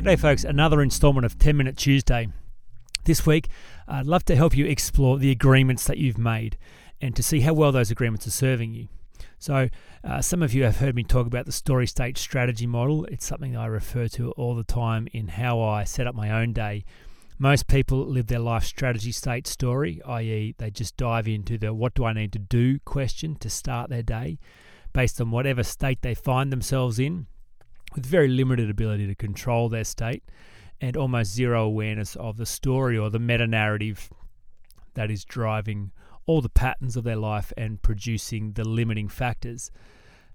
G'day, folks. Another installment of 10 Minute Tuesday. This week, I'd love to help you explore the agreements that you've made and to see how well those agreements are serving you. So, uh, some of you have heard me talk about the story state strategy model. It's something I refer to all the time in how I set up my own day. Most people live their life strategy state story, i.e., they just dive into the what do I need to do question to start their day based on whatever state they find themselves in with very limited ability to control their state and almost zero awareness of the story or the meta narrative that is driving all the patterns of their life and producing the limiting factors.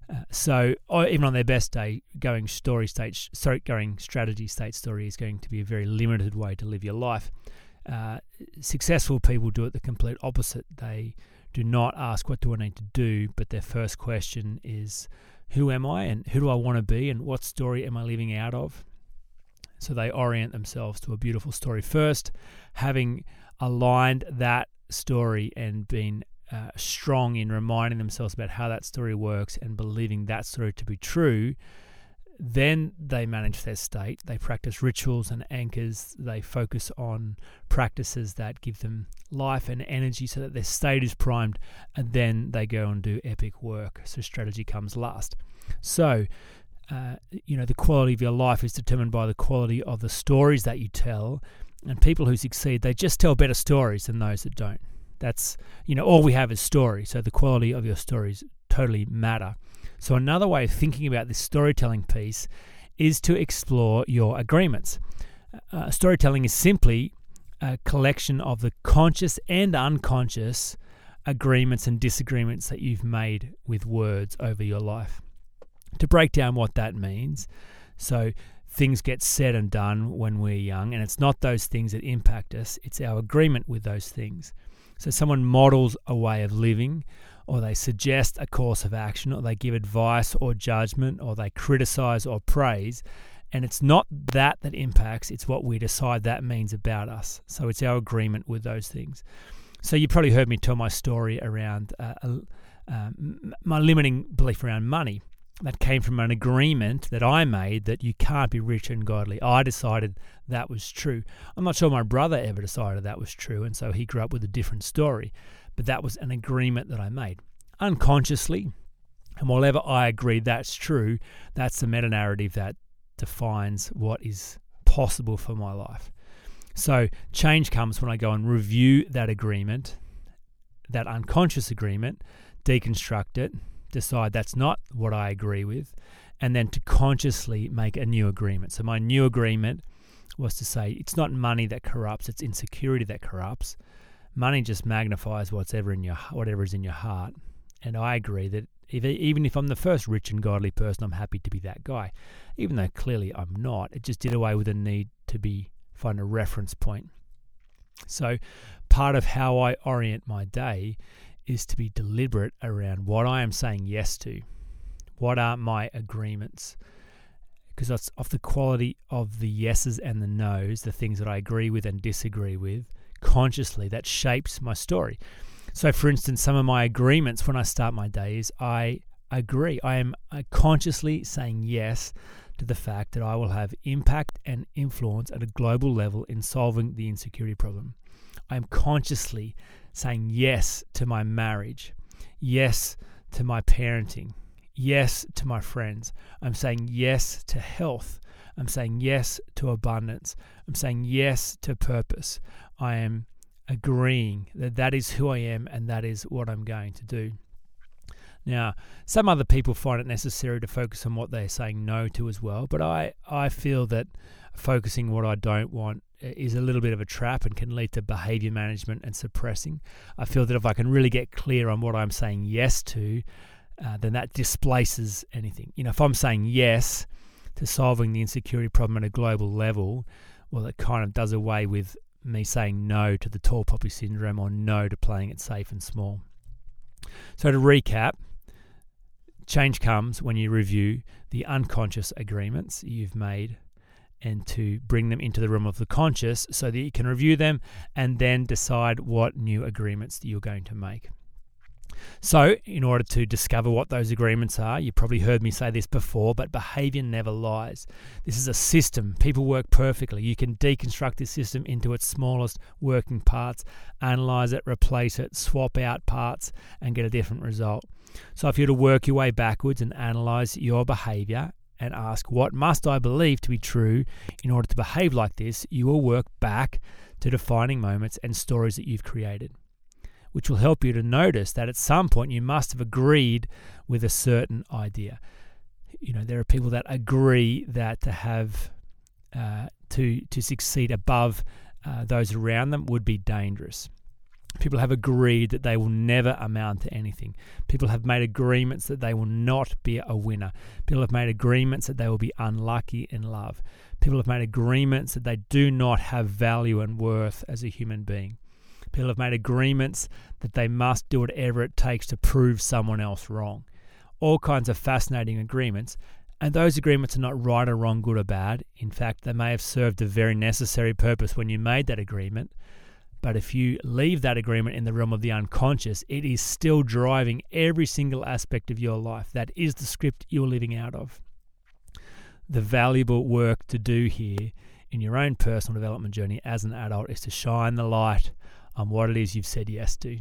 Uh, so even on their best day, going story state, sorry, going strategy state story is going to be a very limited way to live your life. Uh, successful people do it the complete opposite. They do not ask what do I need to do, but their first question is who am I and who do I want to be and what story am I living out of? So they orient themselves to a beautiful story first, having aligned that story and been uh, strong in reminding themselves about how that story works and believing that story to be true then they manage their state. They practice rituals and anchors. They focus on practices that give them life and energy so that their state is primed. And then they go and do epic work. So strategy comes last. So, uh, you know, the quality of your life is determined by the quality of the stories that you tell. And people who succeed, they just tell better stories than those that don't. That's, you know, all we have is story. So the quality of your stories totally matter. So, another way of thinking about this storytelling piece is to explore your agreements. Uh, storytelling is simply a collection of the conscious and unconscious agreements and disagreements that you've made with words over your life. To break down what that means, so things get said and done when we're young, and it's not those things that impact us, it's our agreement with those things. So, someone models a way of living or they suggest a course of action, or they give advice or judgment, or they criticize or praise. And it's not that that impacts, it's what we decide that means about us. So it's our agreement with those things. So you probably heard me tell my story around uh, uh, my limiting belief around money. That came from an agreement that I made that you can't be rich and godly. I decided that was true. I'm not sure my brother ever decided that was true, and so he grew up with a different story but that was an agreement that I made unconsciously. And whatever I agree that's true, that's the meta narrative that defines what is possible for my life. So change comes when I go and review that agreement, that unconscious agreement, deconstruct it, decide that's not what I agree with, and then to consciously make a new agreement. So my new agreement was to say it's not money that corrupts, it's insecurity that corrupts money just magnifies whatever in your is in your heart. And I agree that if, even if I'm the first rich and godly person, I'm happy to be that guy, even though clearly I'm not. It just did away with the need to be find a reference point. So, part of how I orient my day is to be deliberate around what I am saying yes to. What are my agreements? Because that's of the quality of the yeses and the nos, the things that I agree with and disagree with, consciously that shapes my story. So, for instance, some of my agreements when I start my day is I agree. I am uh, consciously saying yes to the fact that I will have impact and influence at a global level in solving the insecurity problem. I am consciously saying yes to my marriage, yes to my parenting, yes to my friends. I'm saying yes to health. I'm saying yes to abundance. I'm saying yes to purpose. I am agreeing that that is who I am and that is what I'm going to do. Now, some other people find it necessary to focus on what they're saying no to as well, but I, I feel that focusing what I don't want is a little bit of a trap and can lead to behavior management and suppressing. I feel that if I can really get clear on what I'm saying yes to, uh, then that displaces anything. You know, if I'm saying yes to solving the insecurity problem at a global level, well, it kind of does away with me saying no to the tall poppy syndrome or no to playing it safe and small. So, to recap, change comes when you review the unconscious agreements you've made and to bring them into the realm of the conscious so that you can review them and then decide what new agreements that you're going to make. So, in order to discover what those agreements are, you probably heard me say this before, but behavior never lies. This is a system. People work perfectly. You can deconstruct this system into its smallest working parts, analyze it, replace it, swap out parts, and get a different result. So, if you're to work your way backwards and analyze your behavior and ask, What must I believe to be true in order to behave like this? you will work back to defining moments and stories that you've created which will help you to notice that at some point you must have agreed with a certain idea. You know, there are people that agree that to have uh, to to succeed above uh, those around them would be dangerous. People have agreed that they will never amount to anything. People have made agreements that they will not be a winner. People have made agreements that they will be unlucky in love. People have made agreements that they do not have value and worth as a human being. People have made agreements that they must do whatever it takes to prove someone else wrong. All kinds of fascinating agreements. And those agreements are not right or wrong, good or bad. In fact, they may have served a very necessary purpose when you made that agreement. But if you leave that agreement in the realm of the unconscious, it is still driving every single aspect of your life. That is the script you're living out of. The valuable work to do here in your own personal development journey as an adult is to shine the light on what it is you've said yes to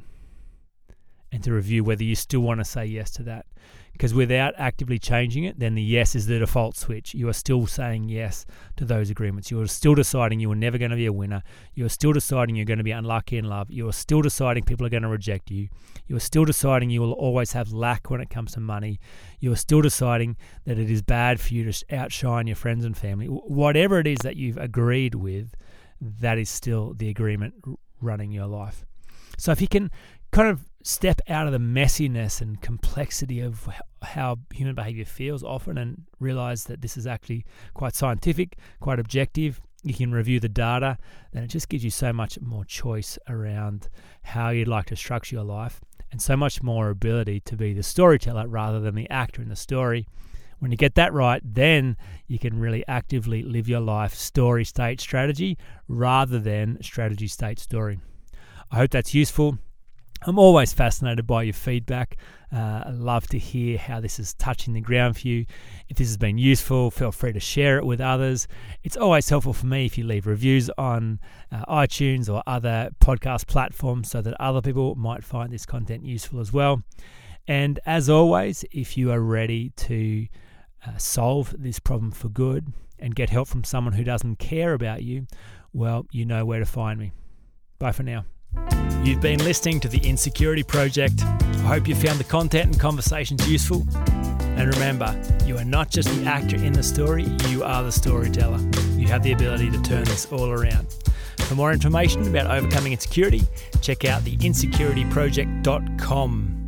and to review whether you still want to say yes to that. Because without actively changing it, then the yes is the default switch. You are still saying yes to those agreements. You are still deciding you are never going to be a winner. You are still deciding you're going to be unlucky in love. You are still deciding people are going to reject you. You are still deciding you will always have lack when it comes to money. You are still deciding that it is bad for you to outshine your friends and family. Whatever it is that you've agreed with, that is still the agreement running your life. So if you can kind of step out of the messiness and complexity of how human behavior feels often and realize that this is actually quite scientific, quite objective, you can review the data, then it just gives you so much more choice around how you'd like to structure your life and so much more ability to be the storyteller rather than the actor in the story. When you get that right, then you can really actively live your life story, state, strategy rather than strategy, state, story. I hope that's useful. I'm always fascinated by your feedback. Uh, I love to hear how this is touching the ground for you. If this has been useful, feel free to share it with others. It's always helpful for me if you leave reviews on uh, iTunes or other podcast platforms so that other people might find this content useful as well. And as always, if you are ready to uh, solve this problem for good and get help from someone who doesn't care about you, well, you know where to find me. Bye for now. You've been listening to the Insecurity Project. I hope you found the content and conversations useful. And remember, you are not just the actor in the story, you are the storyteller. You have the ability to turn this all around. For more information about overcoming insecurity, check out the insecurityproject.com.